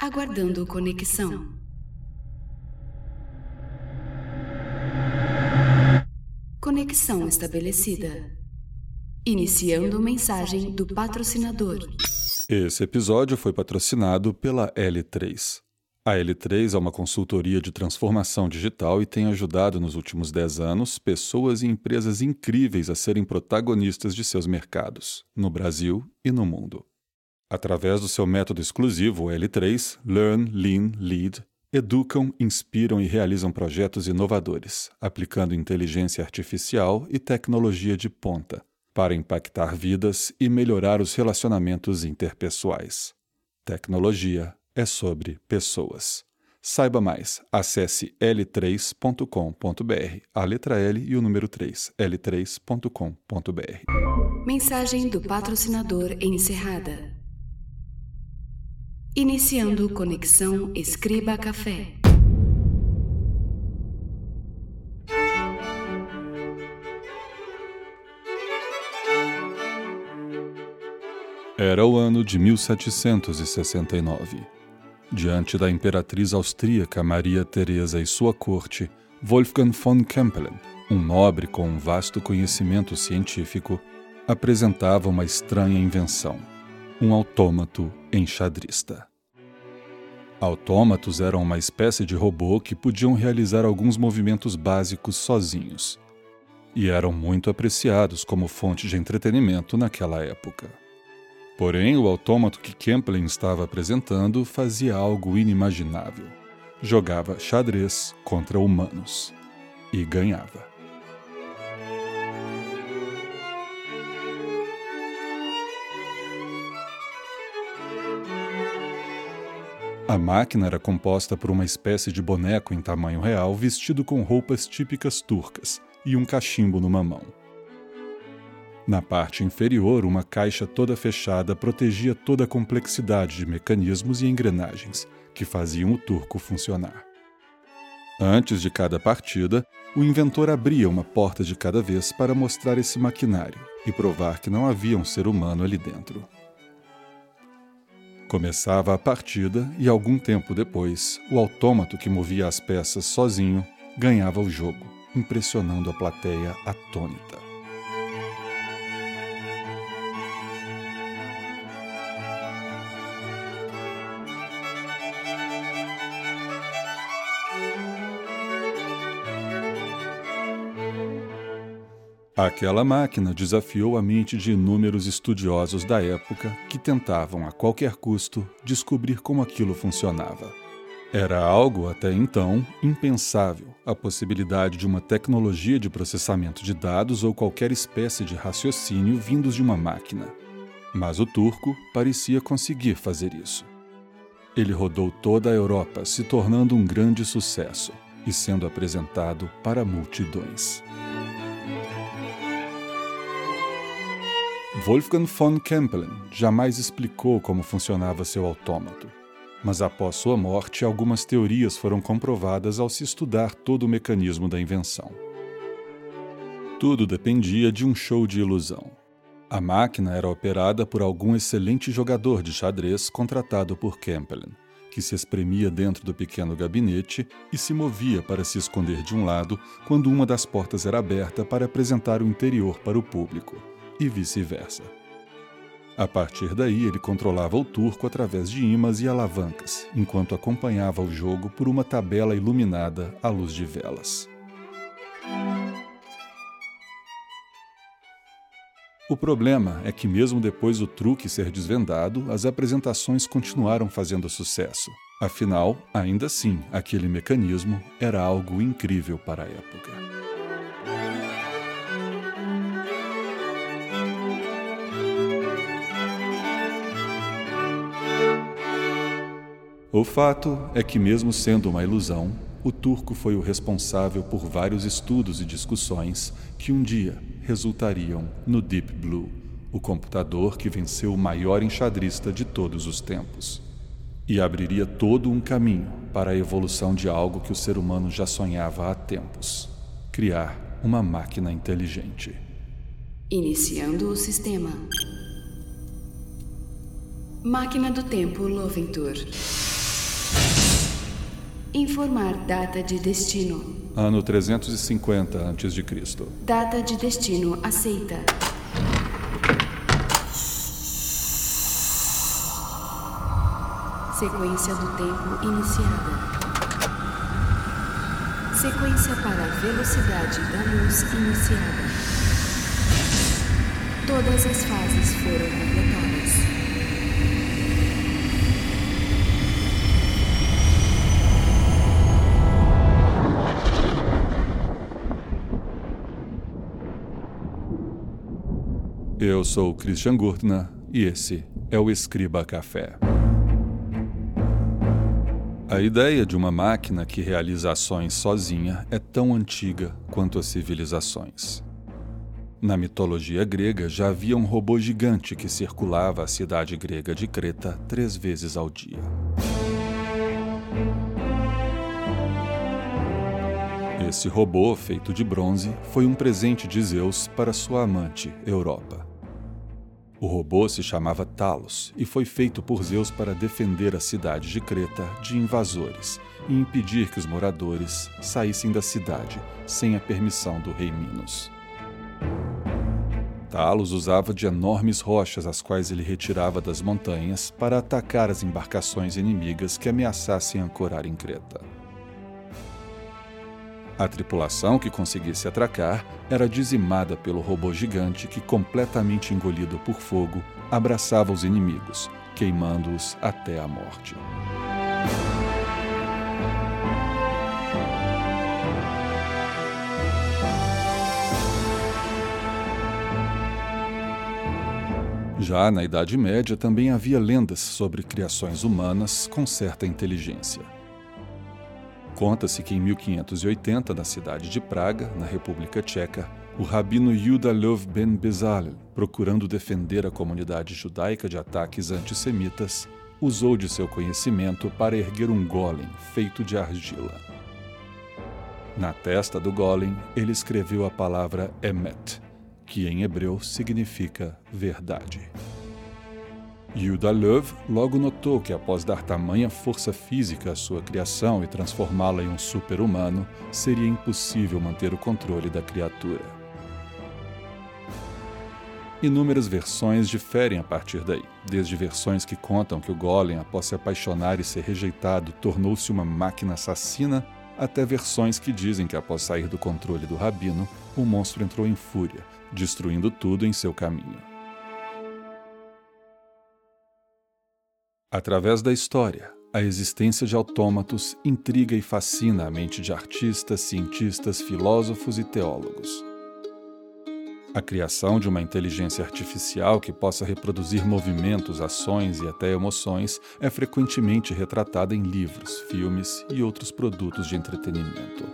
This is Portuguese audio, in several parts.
Aguardando conexão. Conexão estabelecida. Iniciando mensagem do patrocinador. Esse episódio foi patrocinado pela L3. A L3 é uma consultoria de transformação digital e tem ajudado nos últimos 10 anos pessoas e empresas incríveis a serem protagonistas de seus mercados, no Brasil e no mundo. Através do seu método exclusivo, o L3, Learn, Lean, Lead, educam, inspiram e realizam projetos inovadores, aplicando inteligência artificial e tecnologia de ponta para impactar vidas e melhorar os relacionamentos interpessoais. Tecnologia é sobre pessoas. Saiba mais, acesse l3.com.br, a letra L e o número 3, l3.com.br. Mensagem do patrocinador encerrada. Iniciando conexão Escriba Café. Era o ano de 1769. Diante da imperatriz austríaca Maria Teresa e sua corte, Wolfgang von Kempelen, um nobre com um vasto conhecimento científico, apresentava uma estranha invenção: um autômato enxadrista. Autômatos eram uma espécie de robô que podiam realizar alguns movimentos básicos sozinhos e eram muito apreciados como fonte de entretenimento naquela época. Porém, o autômato que Kemplin estava apresentando fazia algo inimaginável. Jogava xadrez contra humanos e ganhava. A máquina era composta por uma espécie de boneco em tamanho real vestido com roupas típicas turcas e um cachimbo numa mão. Na parte inferior, uma caixa toda fechada protegia toda a complexidade de mecanismos e engrenagens que faziam o turco funcionar. Antes de cada partida, o inventor abria uma porta de cada vez para mostrar esse maquinário e provar que não havia um ser humano ali dentro. Começava a partida e, algum tempo depois, o autômato que movia as peças sozinho ganhava o jogo, impressionando a plateia atônita. Aquela máquina desafiou a mente de inúmeros estudiosos da época que tentavam, a qualquer custo, descobrir como aquilo funcionava. Era algo, até então, impensável a possibilidade de uma tecnologia de processamento de dados ou qualquer espécie de raciocínio vindos de uma máquina. Mas o turco parecia conseguir fazer isso. Ele rodou toda a Europa, se tornando um grande sucesso e sendo apresentado para multidões. Wolfgang von Kempelen jamais explicou como funcionava seu autômato, mas após sua morte, algumas teorias foram comprovadas ao se estudar todo o mecanismo da invenção. Tudo dependia de um show de ilusão. A máquina era operada por algum excelente jogador de xadrez contratado por Kempelen, que se espremia dentro do pequeno gabinete e se movia para se esconder de um lado quando uma das portas era aberta para apresentar o interior para o público e vice-versa. A partir daí, ele controlava o turco através de imãs e alavancas, enquanto acompanhava o jogo por uma tabela iluminada à luz de velas. O problema é que, mesmo depois do truque ser desvendado, as apresentações continuaram fazendo sucesso. Afinal, ainda assim, aquele mecanismo era algo incrível para a época. O fato é que, mesmo sendo uma ilusão, o turco foi o responsável por vários estudos e discussões que um dia resultariam no Deep Blue, o computador que venceu o maior enxadrista de todos os tempos. E abriria todo um caminho para a evolução de algo que o ser humano já sonhava há tempos: criar uma máquina inteligente. Iniciando o sistema. Máquina do Tempo Loventur. Informar data de destino. Ano 350 a.C. Data de destino aceita. Sequência do tempo iniciada. Sequência para a velocidade da luz iniciada. Todas as fases foram completadas. Eu sou Christian Gurtner e esse é o Escriba Café. A ideia de uma máquina que realiza ações sozinha é tão antiga quanto as civilizações. Na mitologia grega já havia um robô gigante que circulava a cidade grega de Creta três vezes ao dia. Esse robô, feito de bronze, foi um presente de Zeus para sua amante, Europa. O robô se chamava Talos e foi feito por Zeus para defender a cidade de Creta de invasores e impedir que os moradores saíssem da cidade sem a permissão do rei Minos. Talos usava de enormes rochas as quais ele retirava das montanhas para atacar as embarcações inimigas que ameaçassem ancorar em Creta. A tripulação que conseguisse atracar era dizimada pelo robô gigante que, completamente engolido por fogo, abraçava os inimigos, queimando-os até a morte. Já na Idade Média também havia lendas sobre criações humanas com certa inteligência. Conta-se que em 1580, na cidade de Praga, na República Tcheca, o rabino Yuda Lov ben Bezalel, procurando defender a comunidade judaica de ataques antissemitas, usou de seu conhecimento para erguer um golem feito de argila. Na testa do golem, ele escreveu a palavra Emet, que em hebreu significa verdade. Yuda Löw logo notou que, após dar tamanha força física à sua criação e transformá-la em um super-humano, seria impossível manter o controle da criatura. Inúmeras versões diferem a partir daí, desde versões que contam que o Golem, após se apaixonar e ser rejeitado, tornou-se uma máquina assassina, até versões que dizem que, após sair do controle do rabino, o monstro entrou em fúria, destruindo tudo em seu caminho. Através da história, a existência de autômatos intriga e fascina a mente de artistas, cientistas, filósofos e teólogos. A criação de uma inteligência artificial que possa reproduzir movimentos, ações e até emoções é frequentemente retratada em livros, filmes e outros produtos de entretenimento.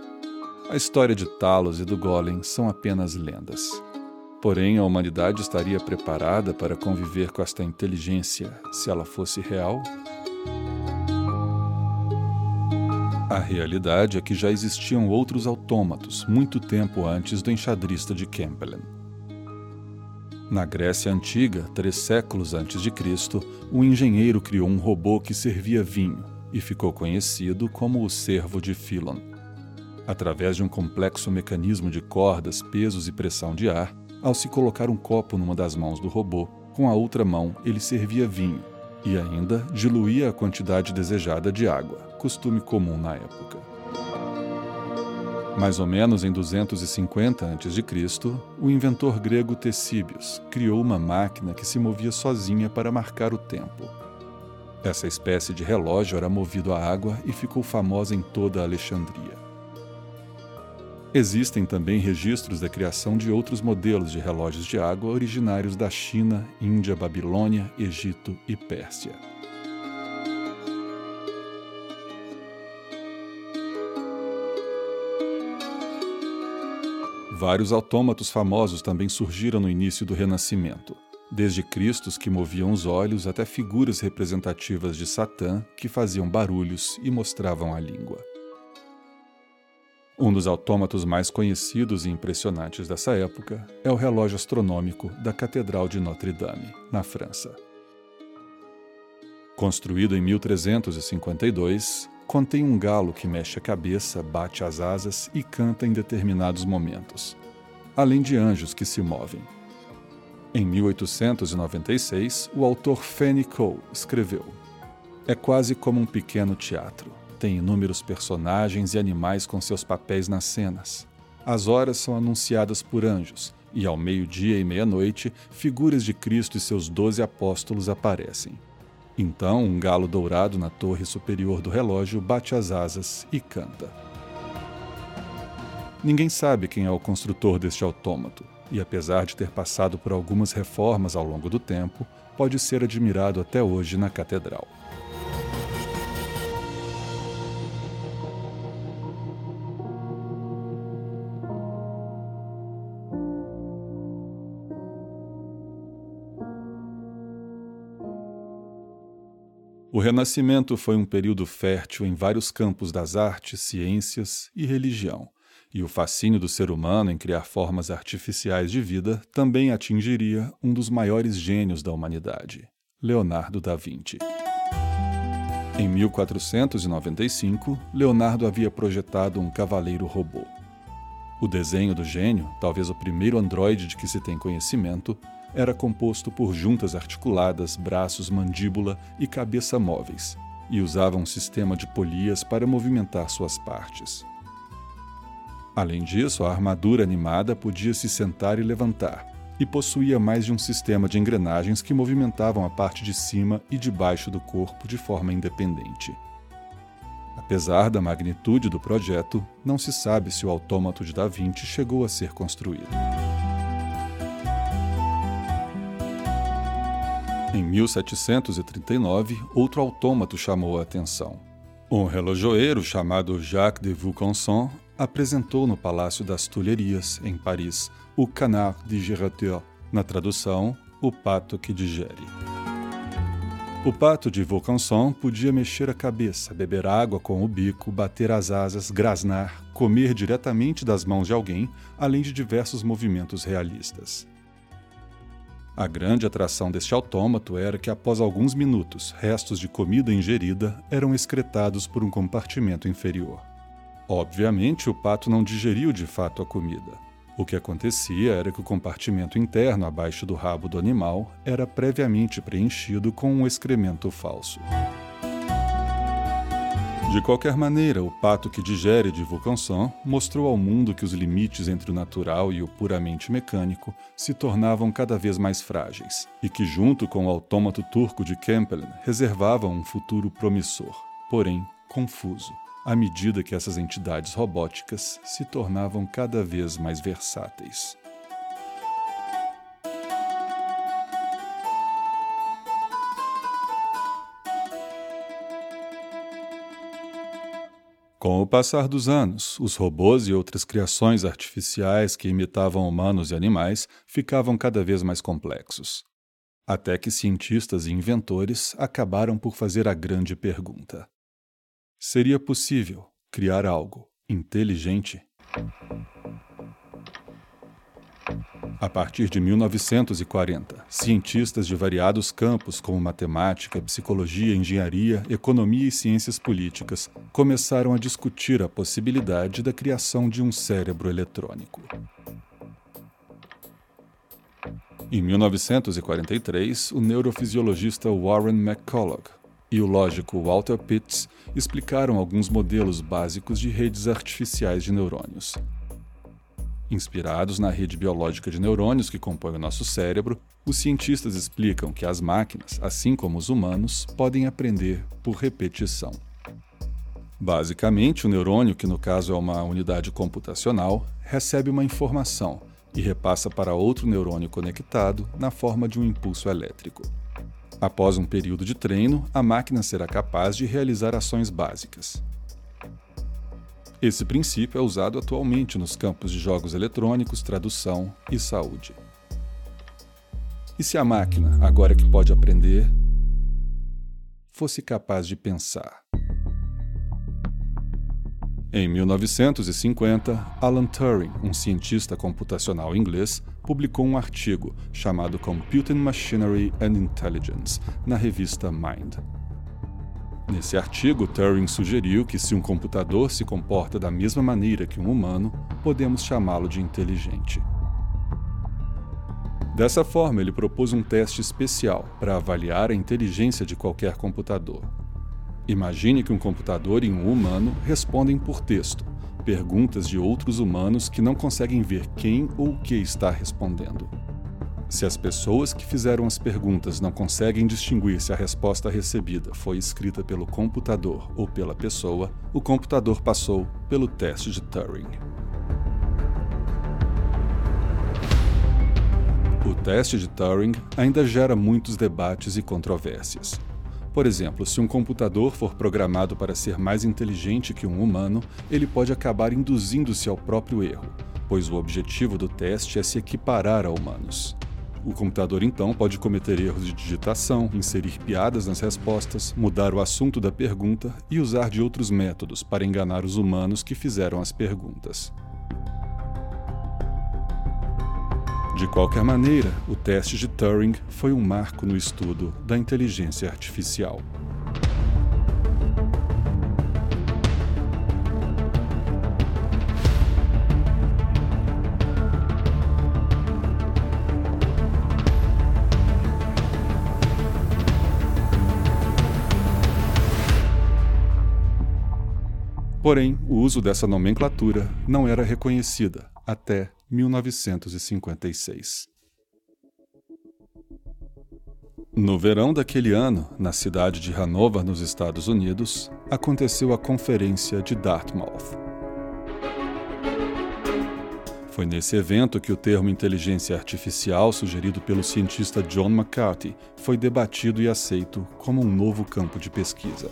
A história de Talos e do Golem são apenas lendas. Porém, a humanidade estaria preparada para conviver com esta inteligência se ela fosse real? A realidade é que já existiam outros autômatos muito tempo antes do enxadrista de Kempelen. Na Grécia Antiga, três séculos antes de Cristo, um engenheiro criou um robô que servia vinho e ficou conhecido como o servo de Philon. Através de um complexo mecanismo de cordas, pesos e pressão de ar, ao se colocar um copo numa das mãos do robô, com a outra mão ele servia vinho e ainda diluía a quantidade desejada de água, costume comum na época. Mais ou menos em 250 a.C., o inventor grego Tessíbios criou uma máquina que se movia sozinha para marcar o tempo. Essa espécie de relógio era movido a água e ficou famosa em toda a Alexandria. Existem também registros da criação de outros modelos de relógios de água originários da China, Índia, Babilônia, Egito e Pérsia. Vários autômatos famosos também surgiram no início do Renascimento, desde Cristos que moviam os olhos até figuras representativas de Satã que faziam barulhos e mostravam a língua. Um dos autômatos mais conhecidos e impressionantes dessa época é o relógio astronômico da Catedral de Notre-Dame, na França. Construído em 1352, contém um galo que mexe a cabeça, bate as asas e canta em determinados momentos, além de anjos que se movem. Em 1896, o autor Fanny Cole escreveu: É quase como um pequeno teatro. Tem inúmeros personagens e animais com seus papéis nas cenas. As horas são anunciadas por anjos, e ao meio-dia e meia-noite, figuras de Cristo e seus doze apóstolos aparecem. Então, um galo dourado na torre superior do relógio bate as asas e canta. Ninguém sabe quem é o construtor deste autômato, e apesar de ter passado por algumas reformas ao longo do tempo, pode ser admirado até hoje na catedral. O Renascimento foi um período fértil em vários campos das artes, ciências e religião, e o fascínio do ser humano em criar formas artificiais de vida também atingiria um dos maiores gênios da humanidade, Leonardo da Vinci. Em 1495, Leonardo havia projetado um cavaleiro robô. O desenho do gênio, talvez o primeiro androide de que se tem conhecimento, era composto por juntas articuladas, braços, mandíbula e cabeça móveis, e usava um sistema de polias para movimentar suas partes. Além disso, a armadura animada podia se sentar e levantar, e possuía mais de um sistema de engrenagens que movimentavam a parte de cima e de baixo do corpo de forma independente. Apesar da magnitude do projeto, não se sabe se o autômato de Da Vinci chegou a ser construído. Em 1739, outro autômato chamou a atenção. Um relojoeiro chamado Jacques de Vaucanson apresentou no Palácio das Tulherias, em Paris, o Canard digérateur, na tradução, o pato que digere. O pato de Vaucanson podia mexer a cabeça, beber água com o bico, bater as asas, grasnar, comer diretamente das mãos de alguém, além de diversos movimentos realistas. A grande atração deste autômato era que, após alguns minutos, restos de comida ingerida eram excretados por um compartimento inferior. Obviamente, o pato não digeriu de fato a comida. O que acontecia era que o compartimento interno abaixo do rabo do animal era previamente preenchido com um excremento falso. De qualquer maneira, o pato que digere de Vaucanson mostrou ao mundo que os limites entre o natural e o puramente mecânico se tornavam cada vez mais frágeis, e que, junto com o autômato turco de Kempelen, reservavam um futuro promissor, porém confuso, à medida que essas entidades robóticas se tornavam cada vez mais versáteis. Com o passar dos anos, os robôs e outras criações artificiais que imitavam humanos e animais ficavam cada vez mais complexos. Até que cientistas e inventores acabaram por fazer a grande pergunta: seria possível criar algo inteligente? A partir de 1940, cientistas de variados campos, como matemática, psicologia, engenharia, economia e ciências políticas, começaram a discutir a possibilidade da criação de um cérebro eletrônico. Em 1943, o neurofisiologista Warren McCulloch e o lógico Walter Pitts explicaram alguns modelos básicos de redes artificiais de neurônios, Inspirados na rede biológica de neurônios que compõe o nosso cérebro, os cientistas explicam que as máquinas, assim como os humanos, podem aprender por repetição. Basicamente, o neurônio, que no caso é uma unidade computacional, recebe uma informação e repassa para outro neurônio conectado na forma de um impulso elétrico. Após um período de treino, a máquina será capaz de realizar ações básicas, esse princípio é usado atualmente nos campos de jogos eletrônicos, tradução e saúde. E se a máquina, agora que pode aprender, fosse capaz de pensar? Em 1950, Alan Turing, um cientista computacional inglês, publicou um artigo chamado Computing Machinery and Intelligence na revista Mind. Nesse artigo, Turing sugeriu que se um computador se comporta da mesma maneira que um humano, podemos chamá-lo de inteligente. Dessa forma, ele propôs um teste especial para avaliar a inteligência de qualquer computador. Imagine que um computador e um humano respondem por texto, perguntas de outros humanos que não conseguem ver quem ou o que está respondendo. Se as pessoas que fizeram as perguntas não conseguem distinguir se a resposta recebida foi escrita pelo computador ou pela pessoa, o computador passou pelo teste de Turing. O teste de Turing ainda gera muitos debates e controvérsias. Por exemplo, se um computador for programado para ser mais inteligente que um humano, ele pode acabar induzindo-se ao próprio erro, pois o objetivo do teste é se equiparar a humanos. O computador então pode cometer erros de digitação, inserir piadas nas respostas, mudar o assunto da pergunta e usar de outros métodos para enganar os humanos que fizeram as perguntas. De qualquer maneira, o teste de Turing foi um marco no estudo da inteligência artificial. Porém, o uso dessa nomenclatura não era reconhecida até 1956. No verão daquele ano, na cidade de Hanover, nos Estados Unidos, aconteceu a Conferência de Dartmouth. Foi nesse evento que o termo inteligência artificial, sugerido pelo cientista John McCarthy, foi debatido e aceito como um novo campo de pesquisa.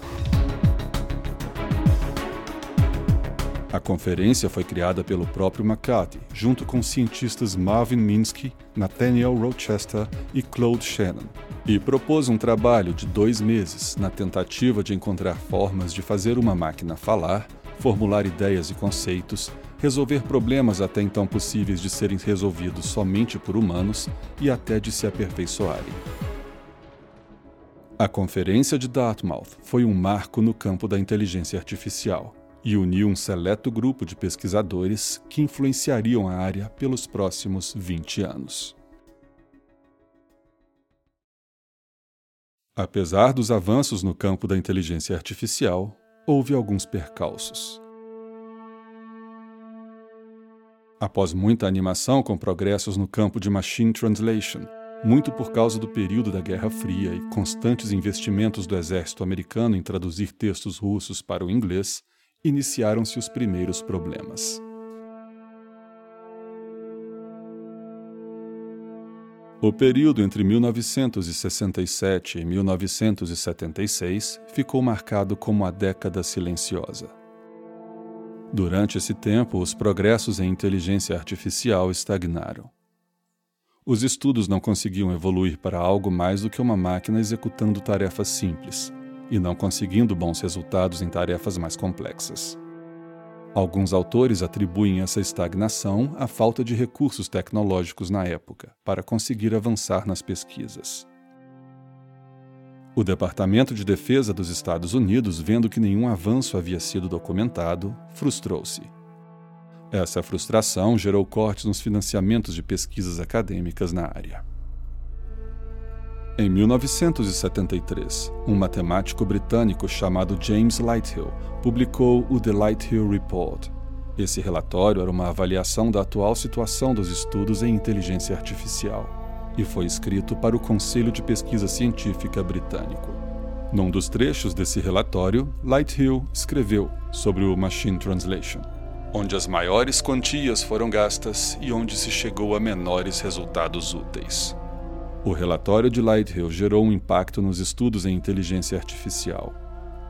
A conferência foi criada pelo próprio McCarthy, junto com cientistas Marvin Minsky, Nathaniel Rochester e Claude Shannon, e propôs um trabalho de dois meses na tentativa de encontrar formas de fazer uma máquina falar, formular ideias e conceitos, resolver problemas até então possíveis de serem resolvidos somente por humanos e até de se aperfeiçoarem. A Conferência de Dartmouth foi um marco no campo da inteligência artificial e uniu um seleto grupo de pesquisadores que influenciariam a área pelos próximos 20 anos. Apesar dos avanços no campo da inteligência artificial, houve alguns percalços. Após muita animação com progressos no campo de machine translation, muito por causa do período da Guerra Fria e constantes investimentos do exército americano em traduzir textos russos para o inglês, iniciaram-se os primeiros problemas. O período entre 1967 e 1976 ficou marcado como a década silenciosa. Durante esse tempo, os progressos em inteligência artificial estagnaram. Os estudos não conseguiam evoluir para algo mais do que uma máquina executando tarefas simples, e não conseguindo bons resultados em tarefas mais complexas. Alguns autores atribuem essa estagnação à falta de recursos tecnológicos na época para conseguir avançar nas pesquisas. O Departamento de Defesa dos Estados Unidos, vendo que nenhum avanço havia sido documentado, frustrou-se. Essa frustração gerou cortes nos financiamentos de pesquisas acadêmicas na área. Em 1973, um matemático britânico chamado James Lighthill publicou o The Lighthill Report. Esse relatório era uma avaliação da atual situação dos estudos em inteligência artificial e foi escrito para o Conselho de Pesquisa Científica Britânico. Num dos trechos desse relatório, Lighthill escreveu sobre o Machine Translation, onde as maiores quantias foram gastas e onde se chegou a menores resultados úteis. O relatório de Lighthill gerou um impacto nos estudos em inteligência artificial.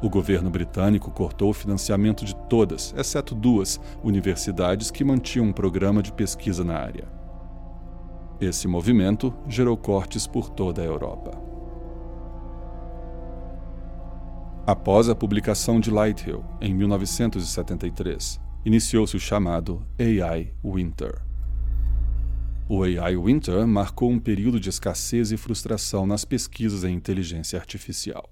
O governo britânico cortou o financiamento de todas, exceto duas, universidades que mantinham um programa de pesquisa na área. Esse movimento gerou cortes por toda a Europa. Após a publicação de Lighthill, em 1973, iniciou-se o chamado AI Winter. O AI Winter marcou um período de escassez e frustração nas pesquisas em inteligência artificial.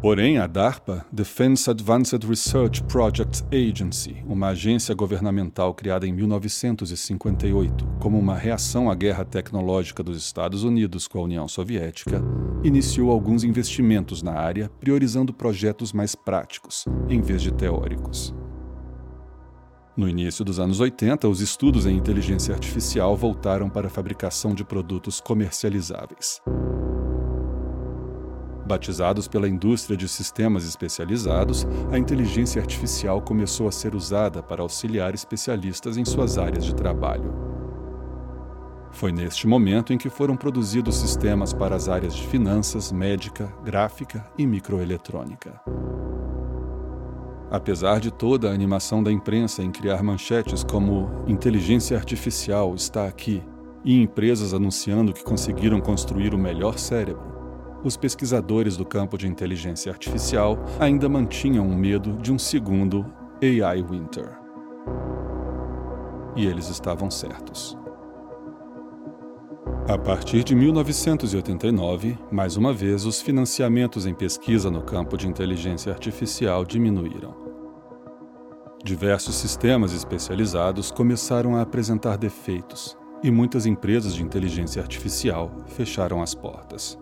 Porém, a DARPA, Defense Advanced Research Projects Agency, uma agência governamental criada em 1958 como uma reação à guerra tecnológica dos Estados Unidos com a União Soviética, iniciou alguns investimentos na área, priorizando projetos mais práticos, em vez de teóricos. No início dos anos 80, os estudos em inteligência artificial voltaram para a fabricação de produtos comercializáveis. Batizados pela indústria de sistemas especializados, a inteligência artificial começou a ser usada para auxiliar especialistas em suas áreas de trabalho. Foi neste momento em que foram produzidos sistemas para as áreas de finanças, médica, gráfica e microeletrônica. Apesar de toda a animação da imprensa em criar manchetes como inteligência artificial está aqui e empresas anunciando que conseguiram construir o melhor cérebro, os pesquisadores do campo de inteligência artificial ainda mantinham o medo de um segundo AI Winter. E eles estavam certos. A partir de 1989, mais uma vez, os financiamentos em pesquisa no campo de inteligência artificial diminuíram. Diversos sistemas especializados começaram a apresentar defeitos e muitas empresas de inteligência artificial fecharam as portas.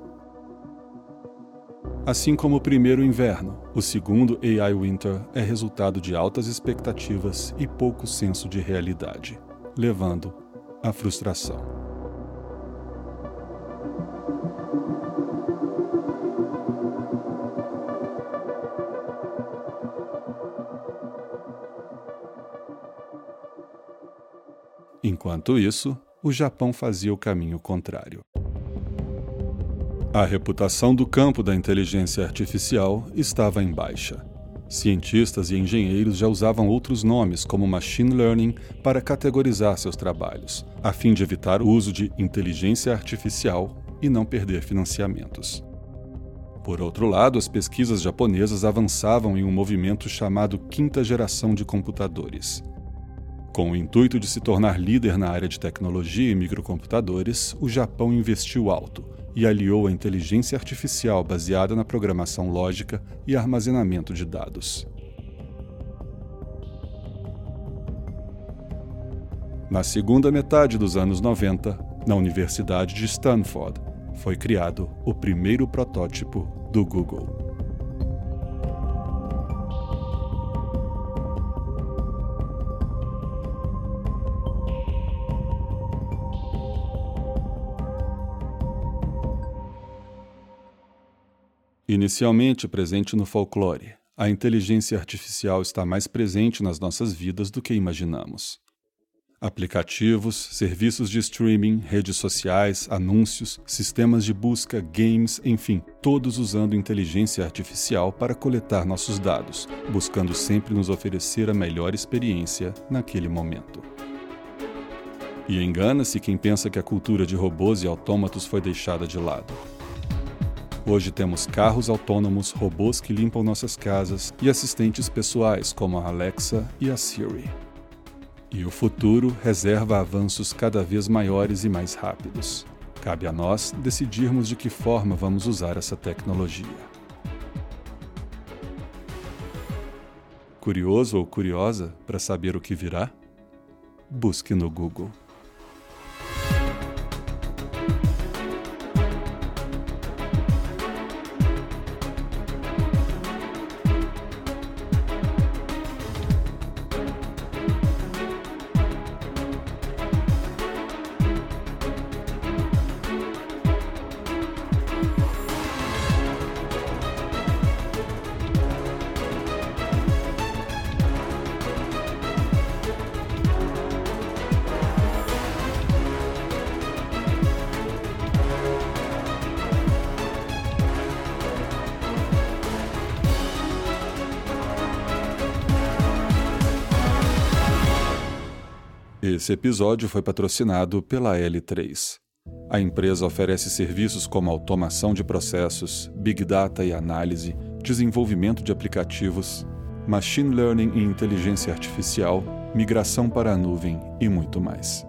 Assim como o primeiro inverno, o segundo AI Winter é resultado de altas expectativas e pouco senso de realidade, levando à frustração. Enquanto isso, o Japão fazia o caminho contrário. A reputação do campo da inteligência artificial estava em baixa. Cientistas e engenheiros já usavam outros nomes, como machine learning, para categorizar seus trabalhos, a fim de evitar o uso de inteligência artificial e não perder financiamentos. Por outro lado, as pesquisas japonesas avançavam em um movimento chamado quinta geração de computadores. Com o intuito de se tornar líder na área de tecnologia e microcomputadores, o Japão investiu alto e aliou a inteligência artificial baseada na programação lógica e armazenamento de dados. Na segunda metade dos anos 90, na Universidade de Stanford, foi criado o primeiro protótipo do Google. Inicialmente presente no folclore, a inteligência artificial está mais presente nas nossas vidas do que imaginamos. Aplicativos, serviços de streaming, redes sociais, anúncios, sistemas de busca, games, enfim, todos usando inteligência artificial para coletar nossos dados, buscando sempre nos oferecer a melhor experiência naquele momento. E engana-se quem pensa que a cultura de robôs e autômatos foi deixada de lado. Hoje temos carros autônomos, robôs que limpam nossas casas e assistentes pessoais como a Alexa e a Siri. E o futuro reserva avanços cada vez maiores e mais rápidos. Cabe a nós decidirmos de que forma vamos usar essa tecnologia. Curioso ou curiosa para saber o que virá? Busque no Google. Esse episódio foi patrocinado pela L3. A empresa oferece serviços como automação de processos, big data e análise, desenvolvimento de aplicativos, machine learning e inteligência artificial, migração para a nuvem e muito mais.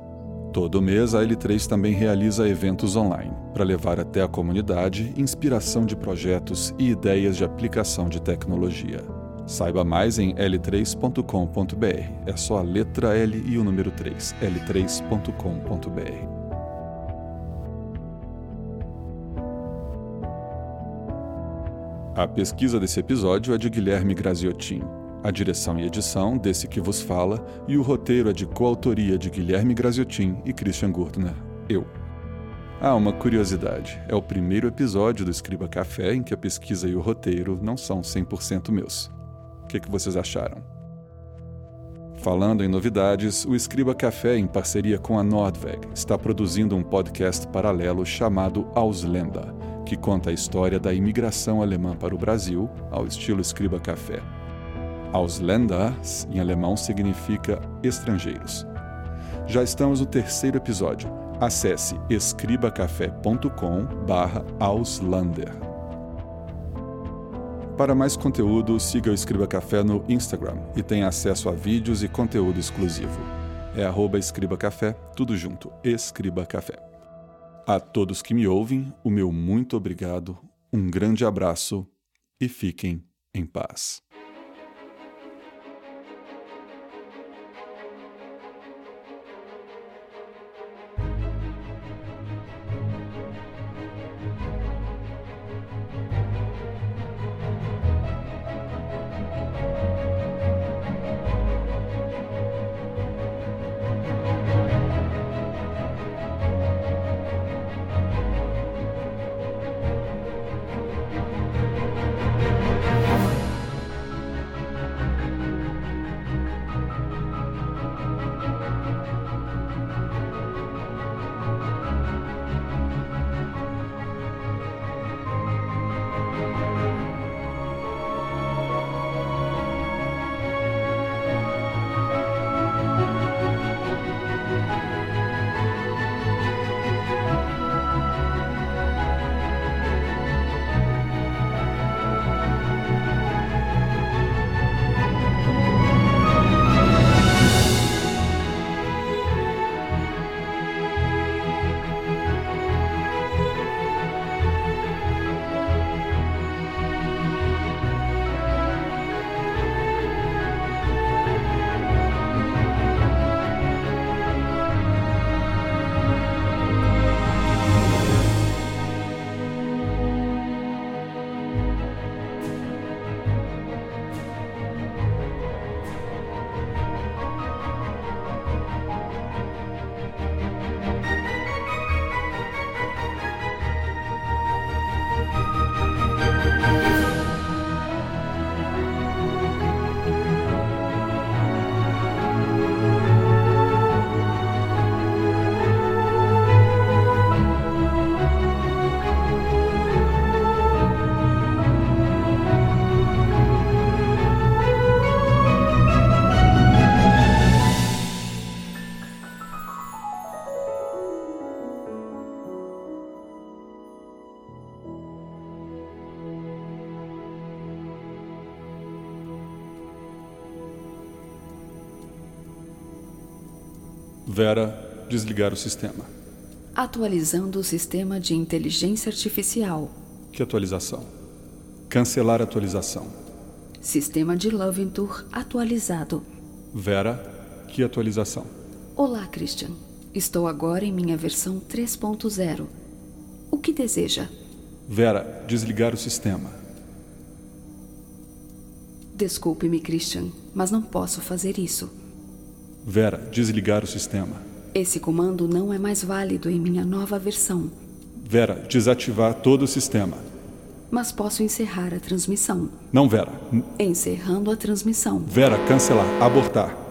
Todo mês, a L3 também realiza eventos online para levar até a comunidade inspiração de projetos e ideias de aplicação de tecnologia. Saiba mais em l3.com.br. É só a letra L e o número 3, l3.com.br. A pesquisa desse episódio é de Guilherme Graziotin. A direção e edição desse que vos fala e o roteiro é de coautoria de Guilherme Graziotin e Christian Gurtner, eu. Ah, uma curiosidade: é o primeiro episódio do Escriba Café em que a pesquisa e o roteiro não são 100% meus. O que, que vocês acharam? Falando em novidades, o Escriba Café, em parceria com a Nordweg, está produzindo um podcast paralelo chamado Ausländer que conta a história da imigração alemã para o Brasil, ao estilo Escriba Café. Ausländers, em alemão, significa estrangeiros. Já estamos no terceiro episódio. Acesse escribacafé.com/auslander. Para mais conteúdo, siga o Escriba Café no Instagram e tenha acesso a vídeos e conteúdo exclusivo. É arroba Escriba Café, tudo junto, Escriba Café. A todos que me ouvem, o meu muito obrigado, um grande abraço e fiquem em paz. Vera, desligar o sistema. Atualizando o sistema de inteligência artificial. Que atualização? Cancelar atualização. Sistema de Loventur atualizado. Vera, que atualização? Olá, Christian. Estou agora em minha versão 3.0. O que deseja? Vera, desligar o sistema. Desculpe-me, Christian, mas não posso fazer isso. Vera, desligar o sistema. Esse comando não é mais válido em minha nova versão. Vera, desativar todo o sistema. Mas posso encerrar a transmissão. Não, Vera. Encerrando a transmissão. Vera, cancelar, abortar.